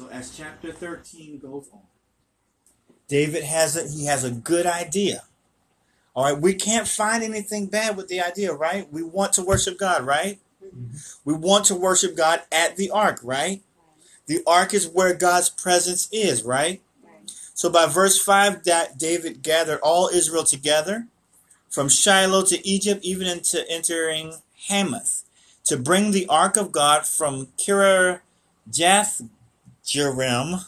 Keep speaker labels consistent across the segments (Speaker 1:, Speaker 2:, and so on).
Speaker 1: So as chapter 13 goes on,
Speaker 2: David has a he has a good idea. All right, we can't find anything bad with the idea, right? We want to worship God, right? Mm-hmm. We want to worship God at the ark, right? The ark is where God's presence is, right? So by verse 5, that David gathered all Israel together from Shiloh to Egypt, even into entering Hamath, to bring the ark of God from Kirjath Jearim.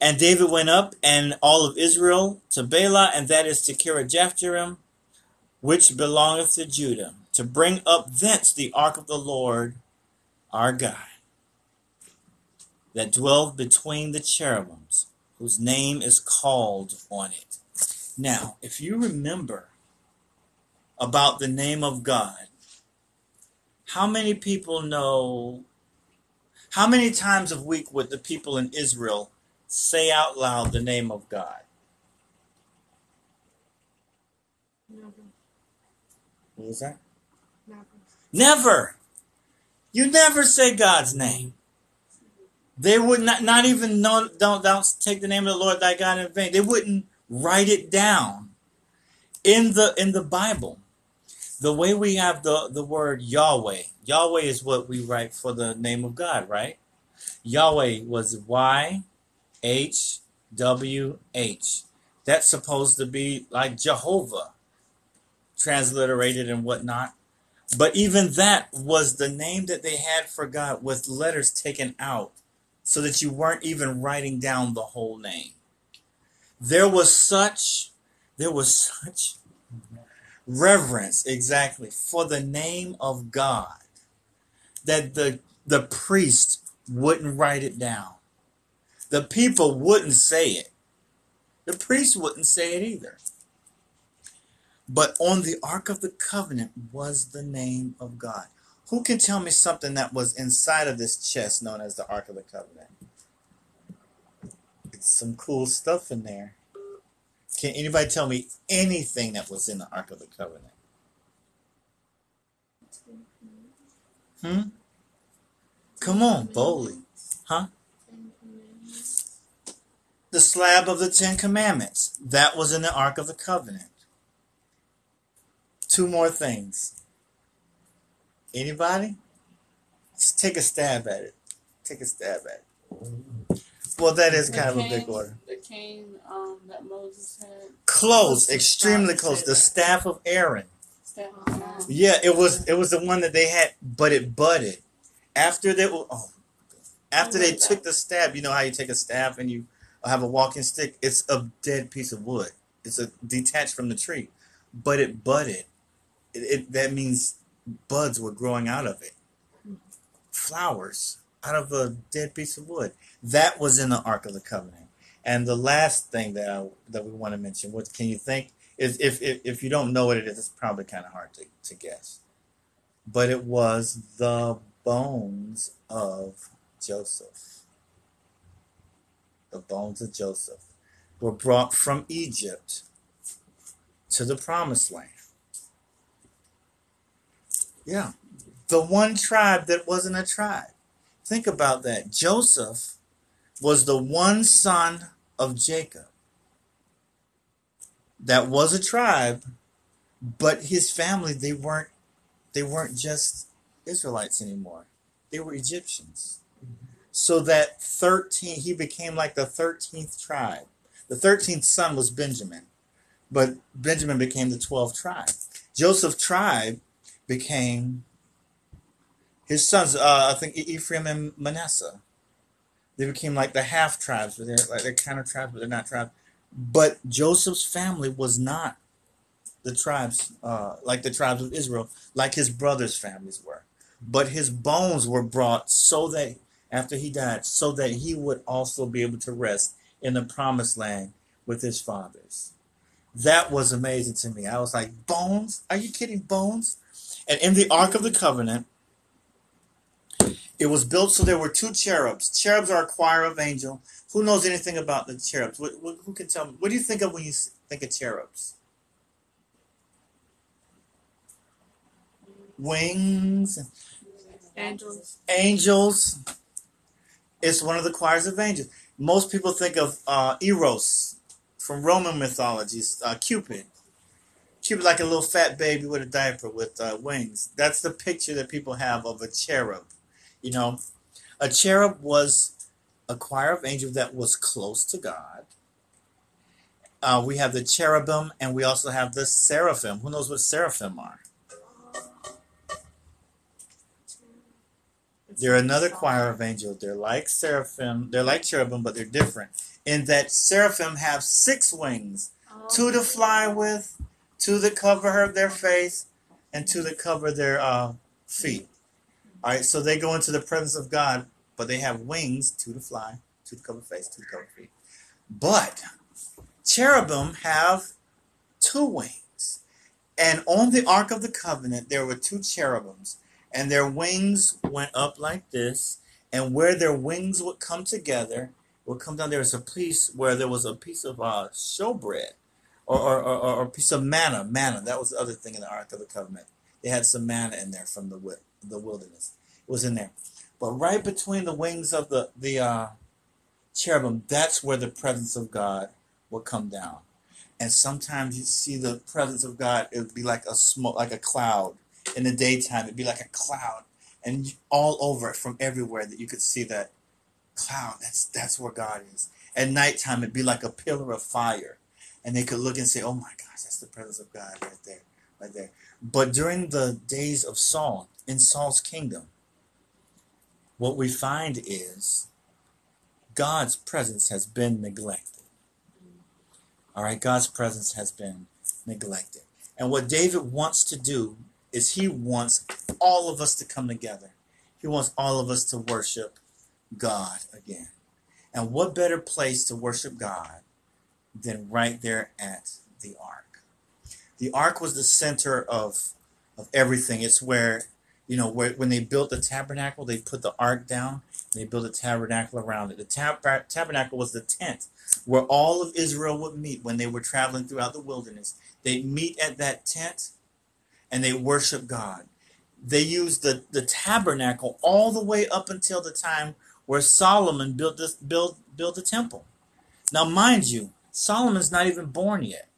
Speaker 2: And David went up and all of Israel to Baalah, and that is to Kirjath Jearim, which belongeth to Judah, to bring up thence the ark of the Lord our God, that dwelleth between the cherubims, whose name is called on it. Now, if you remember about the name of God, how many people know? How many times a week would the people in Israel say out loud the name of God?
Speaker 3: Never.
Speaker 2: What was that?
Speaker 3: Never.
Speaker 2: Never. You never say God's name. They would not, not even know, don't, don't take the name of the Lord thy God in vain. They wouldn't write it down in the in the Bible. The way we have the, the word Yahweh. Yahweh is what we write for the name of God, right? Yahweh was Y H W H. That's supposed to be like Jehovah, transliterated and whatnot. But even that was the name that they had for God with letters taken out so that you weren't even writing down the whole name. There was such there was such reverence exactly for the name of God that the the priest wouldn't write it down. The people wouldn't say it. The priest wouldn't say it either. But on the Ark of the Covenant was the name of God. Who can tell me something that was inside of this chest known as the Ark of the Covenant? It's some cool stuff in there. Can anybody tell me anything that was in the Ark of the Covenant? Hmm? Come on, boldly. Huh? The slab of the Ten Commandments. That was in the Ark of the Covenant. Two more things. Anybody? Just take a stab at it. Take a stab at it. Well, that is kind of a big order.
Speaker 4: The cane um, that Moses had.
Speaker 2: Close, extremely close. The staff of Aaron. Yeah, it was it was the one that they had, but it budded. After they oh, after they took the stab, you know how you take a staff and you have a walking stick. It's a dead piece of wood. It's a detached from the tree, but it budded. It, it that means buds were growing out of it, flowers out of a dead piece of wood. That was in the Ark of the Covenant. And the last thing that I, that we want to mention, what can you think? If, if if you don't know what it is, it's probably kind of hard to, to guess. But it was the bones of Joseph. The bones of Joseph were brought from Egypt to the promised land. Yeah. The one tribe that wasn't a tribe. Think about that. Joseph was the one son of Jacob that was a tribe, but his family they weren't they weren't just Israelites anymore. They were Egyptians. So that 13 he became like the 13th tribe. The 13th son was Benjamin, but Benjamin became the 12th tribe. Joseph's tribe became his sons, uh, I think Ephraim and Manasseh. They became like the half tribes, but they're like they're kind of tribes, but they're not tribes. But Joseph's family was not the tribes, uh, like the tribes of Israel, like his brothers' families were. But his bones were brought so that after he died, so that he would also be able to rest in the promised land with his fathers. That was amazing to me. I was like, bones? Are you kidding? Bones? And in the Ark of the Covenant, it was built so there were two cherubs. Cherubs are a choir of angel. Who knows anything about the cherubs? What, what, who can tell me? What do you think of when you think of cherubs? Wings,
Speaker 4: Angels.
Speaker 2: angels. It's one of the choirs of angels. Most people think of uh, Eros from Roman mythologies, uh, Cupid. Cupid like a little fat baby with a diaper with uh, wings. That's the picture that people have of a cherub. You know, a cherub was a choir of angels that was close to God. Uh, we have the cherubim and we also have the seraphim. Who knows what seraphim are? They're another choir of angels. They're like seraphim. They're like cherubim, but they're different in that seraphim have six wings: two to fly with, two to cover her their face, and two to cover their uh, feet. All right, so they go into the presence of God, but they have wings: two to fly, two to cover face, two to cover feet. But cherubim have two wings, and on the ark of the covenant there were two cherubims and their wings went up like this, and where their wings would come together, would come down. There was a piece where there was a piece of uh, showbread, or or, or or a piece of manna. Manna. That was the other thing in the Ark of the Covenant. They had some manna in there from the the wilderness. Was in there, but right between the wings of the the uh, cherubim, that's where the presence of God would come down. And sometimes you see the presence of God. It would be like a smoke, like a cloud in the daytime it'd be like a cloud and all over it from everywhere that you could see that cloud that's that's where god is at nighttime it'd be like a pillar of fire and they could look and say oh my gosh that's the presence of god right there right there but during the days of saul in saul's kingdom what we find is god's presence has been neglected all right god's presence has been neglected and what david wants to do is he wants all of us to come together. He wants all of us to worship God again. And what better place to worship God than right there at the ark? The ark was the center of of everything. It's where you know where when they built the tabernacle, they put the ark down. They built a tabernacle around it. The tab- tabernacle was the tent where all of Israel would meet when they were traveling throughout the wilderness. They'd meet at that tent and they worship God. They used the, the tabernacle all the way up until the time where Solomon built this built built the temple. Now, mind you, Solomon's not even born yet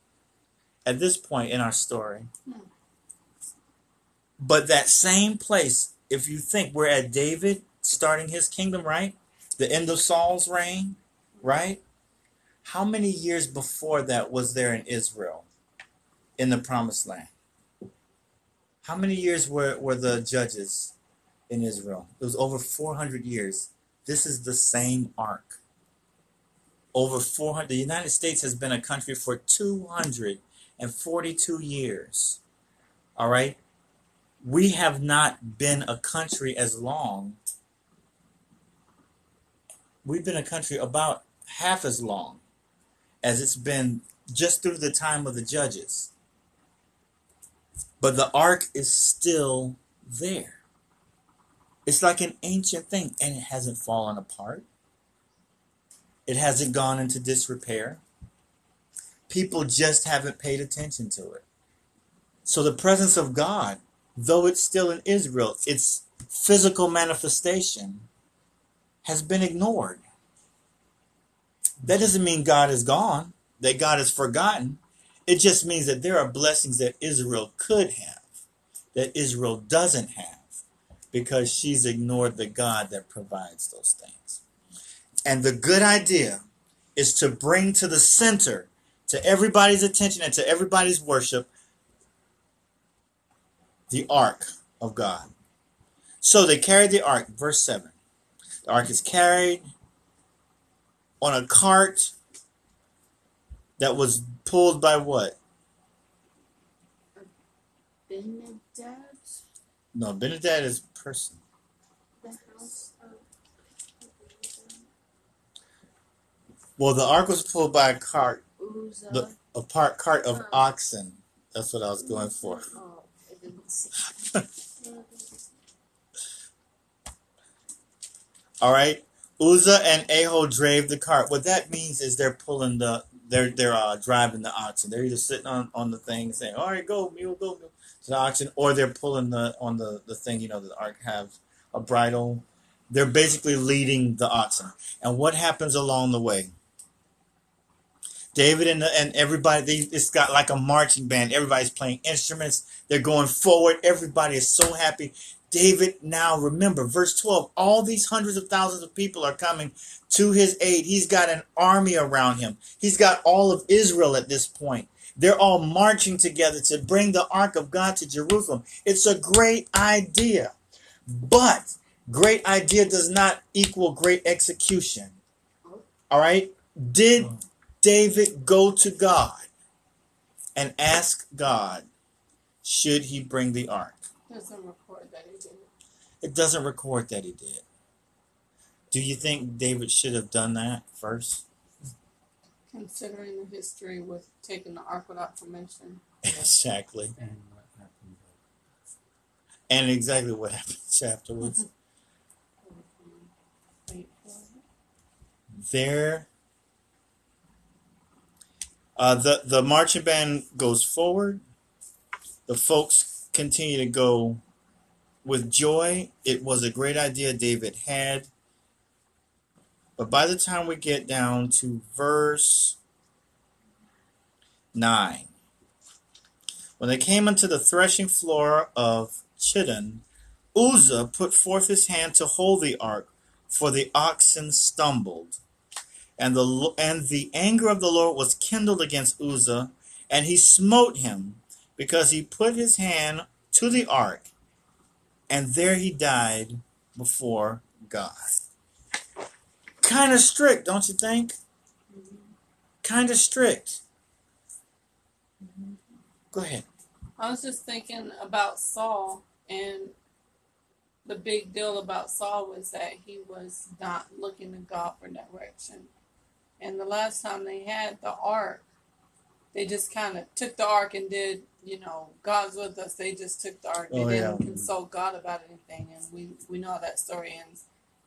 Speaker 2: at this point in our story. Hmm. But that same place, if you think we're at David starting his kingdom, right? The end of Saul's reign, right? How many years before that was there in Israel in the promised land? How many years were, were the judges in Israel? It was over 400 years. This is the same ark. Over 400. The United States has been a country for 242 years. All right? We have not been a country as long. We've been a country about half as long as it's been just through the time of the judges. But the ark is still there. It's like an ancient thing, and it hasn't fallen apart. It hasn't gone into disrepair. People just haven't paid attention to it. So the presence of God, though it's still in Israel, its physical manifestation has been ignored. That doesn't mean God is gone, that God is forgotten. It just means that there are blessings that Israel could have, that Israel doesn't have, because she's ignored the God that provides those things. And the good idea is to bring to the center, to everybody's attention and to everybody's worship, the ark of God. So they carried the ark, verse 7. The ark is carried on a cart that was pulled by what?
Speaker 4: Benedad,
Speaker 2: No, Benedad is a person.
Speaker 3: The house of
Speaker 2: Well, the ark was pulled by a cart, the a part cart of oxen. That's what I was going for.
Speaker 4: Oh, it didn't say.
Speaker 2: All right. Uzzah and Ahio drave the cart. What that means is they're pulling the they're they're uh, driving the oxen. They're either sitting on, on the thing saying, "All right, go mule, go mule," to the oxen, or they're pulling the on the the thing. You know, the ark have a bridle. They're basically leading the oxen. And what happens along the way? David and, and everybody, they, it's got like a marching band. Everybody's playing instruments. They're going forward. Everybody is so happy. David now, remember, verse 12, all these hundreds of thousands of people are coming to his aid. He's got an army around him. He's got all of Israel at this point. They're all marching together to bring the ark of God to Jerusalem. It's a great idea. But great idea does not equal great execution. All right? Did David go to God and ask God, should he bring the ark?
Speaker 4: It Doesn't record that he did it.
Speaker 2: It doesn't record that he did. Do you think David should have done that first?
Speaker 4: Considering the history with taking the ark without permission.
Speaker 2: exactly.
Speaker 1: And what happened?
Speaker 2: And exactly what happens afterwards.
Speaker 4: Wait for it.
Speaker 2: there uh, the the marching band goes forward. The folks continue to go with joy. It was a great idea david had. But by the time we get down to verse 9 when they came unto the threshing floor of chidon uzzah put forth his hand to hold the ark for the oxen stumbled and the and the anger of the Lord was kindled against Uzzah, and he smote him because he put his hand to the ark, and there he died before God. Kind of strict, don't you think? Kind of strict. Go ahead.
Speaker 4: I was just thinking about Saul, and the big deal about Saul was that he was not looking to God for direction. And the last time they had the ark, they just kind of took the ark and did, you know, God's with us. They just took the ark. They
Speaker 2: Oh,
Speaker 4: didn't
Speaker 2: yeah.
Speaker 4: consult God about anything. And we, we know that story ends.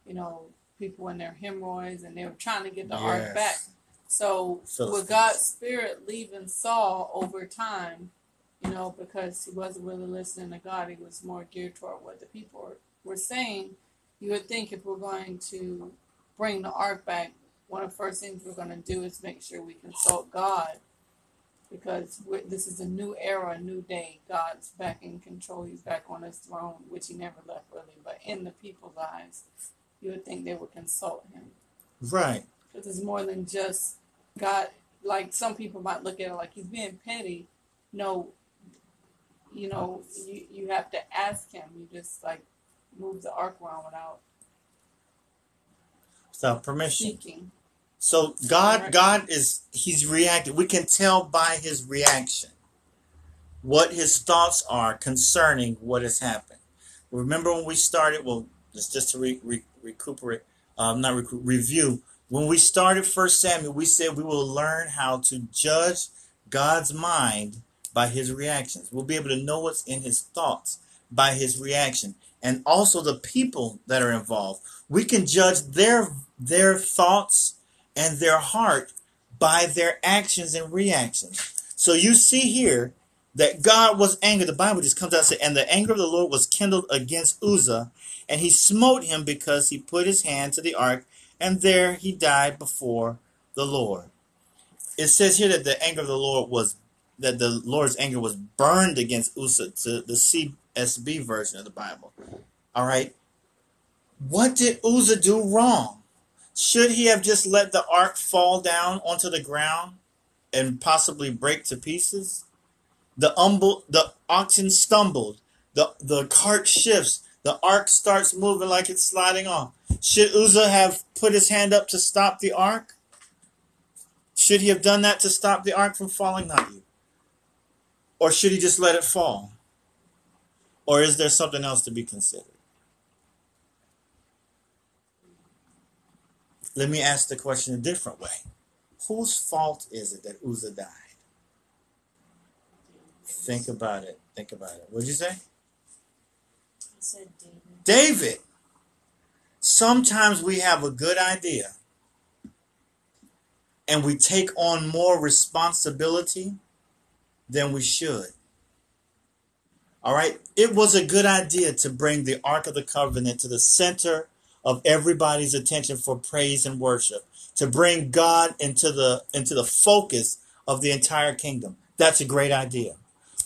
Speaker 4: You know, people in their hemorrhoids and they were trying to get the ark back. So
Speaker 2: So-
Speaker 4: with God's spirit leaving Saul over time, you know, because he wasn't really listening to God, he was more geared toward what the people were saying. You would think if we're going to bring the ark back, one of the first things we're going to do is make sure we consult God because this is a new era, a new day. God's back in control. He's back on his throne, which he never left really. But in the people's eyes, you would think they would consult him
Speaker 2: Right.
Speaker 4: because it's more than just God. Like some people might look at it like he's being petty. No, you know, you you have to ask him. You just like move the ark around without
Speaker 2: Without permission.
Speaker 4: seeking.
Speaker 2: So God, God is He's reacting. We can tell by His reaction what His thoughts are concerning what has happened. Remember when we started? Well, it's just to re, re, recuperate, um, not recu- review. When we started First Samuel, we said we will learn how to judge God's mind by His reactions. We'll be able to know what's in His thoughts by His reaction, and also the people that are involved. We can judge their their thoughts and their heart by their actions and reactions. So you see here that God was angry. The Bible just comes out and says, and the anger of the Lord was kindled against Uzzah, and he smote him because he put his hand to the ark, and there he died before the Lord. It says here that the anger of the Lord was that the Lord's anger was burned against Uzzah to the CSB version of the Bible. All right. What did Uzzah do wrong? Should he have just let the ark fall down onto the ground and possibly break to pieces? The umble, the oxen stumbled. The the cart shifts. The ark starts moving like it's sliding off. Should Uzzah have put his hand up to stop the ark? Should he have done that to stop the ark from falling? Not you. Or should he just let it fall? Or is there something else to be considered? Let me ask the question a different way. Whose fault is it that Uzzah died? Think about it. Think about it. What'd you say?
Speaker 3: I said David.
Speaker 2: David. Sometimes we have a good idea and we take on more responsibility than we should. All right? It was a good idea to bring the Ark of the Covenant to the center of everybody's attention for praise and worship, to bring God into the into the focus of the entire kingdom. That's a great idea.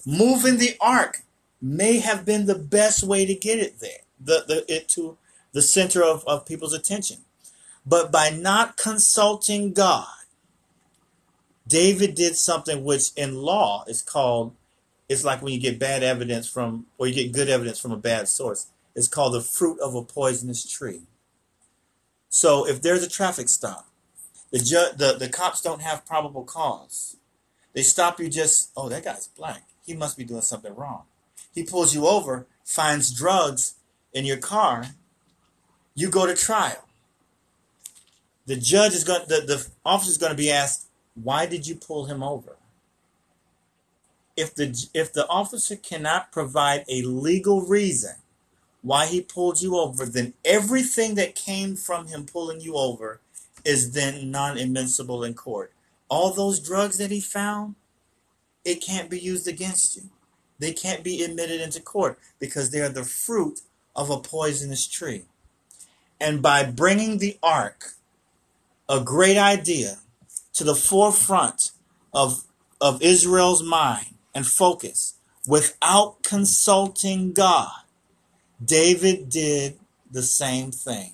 Speaker 2: Moving the ark may have been the best way to get it there, the, the it to the center of, of people's attention. But by not consulting God, David did something which in law is called it's like when you get bad evidence from or you get good evidence from a bad source. It's called the fruit of a poisonous tree. So if there's a traffic stop, the ju- the, the cops don't have probable cause. They stop you just, oh, that guy's black. He must be doing something wrong. He pulls you over, finds drugs in your car. You go to trial. The judge is going, the, the officer is going to be asked, why did you pull him over? If the if the officer cannot provide a legal reason why he pulled you over, then everything that came from him pulling you over is then non-admissible in court. All those drugs that he found, it can't be used against you. They can't be admitted into court because they are the fruit of a poisonous tree. And by bringing the ark, a great idea, to the forefront of, of Israel's mind and focus without consulting God, David did the same thing.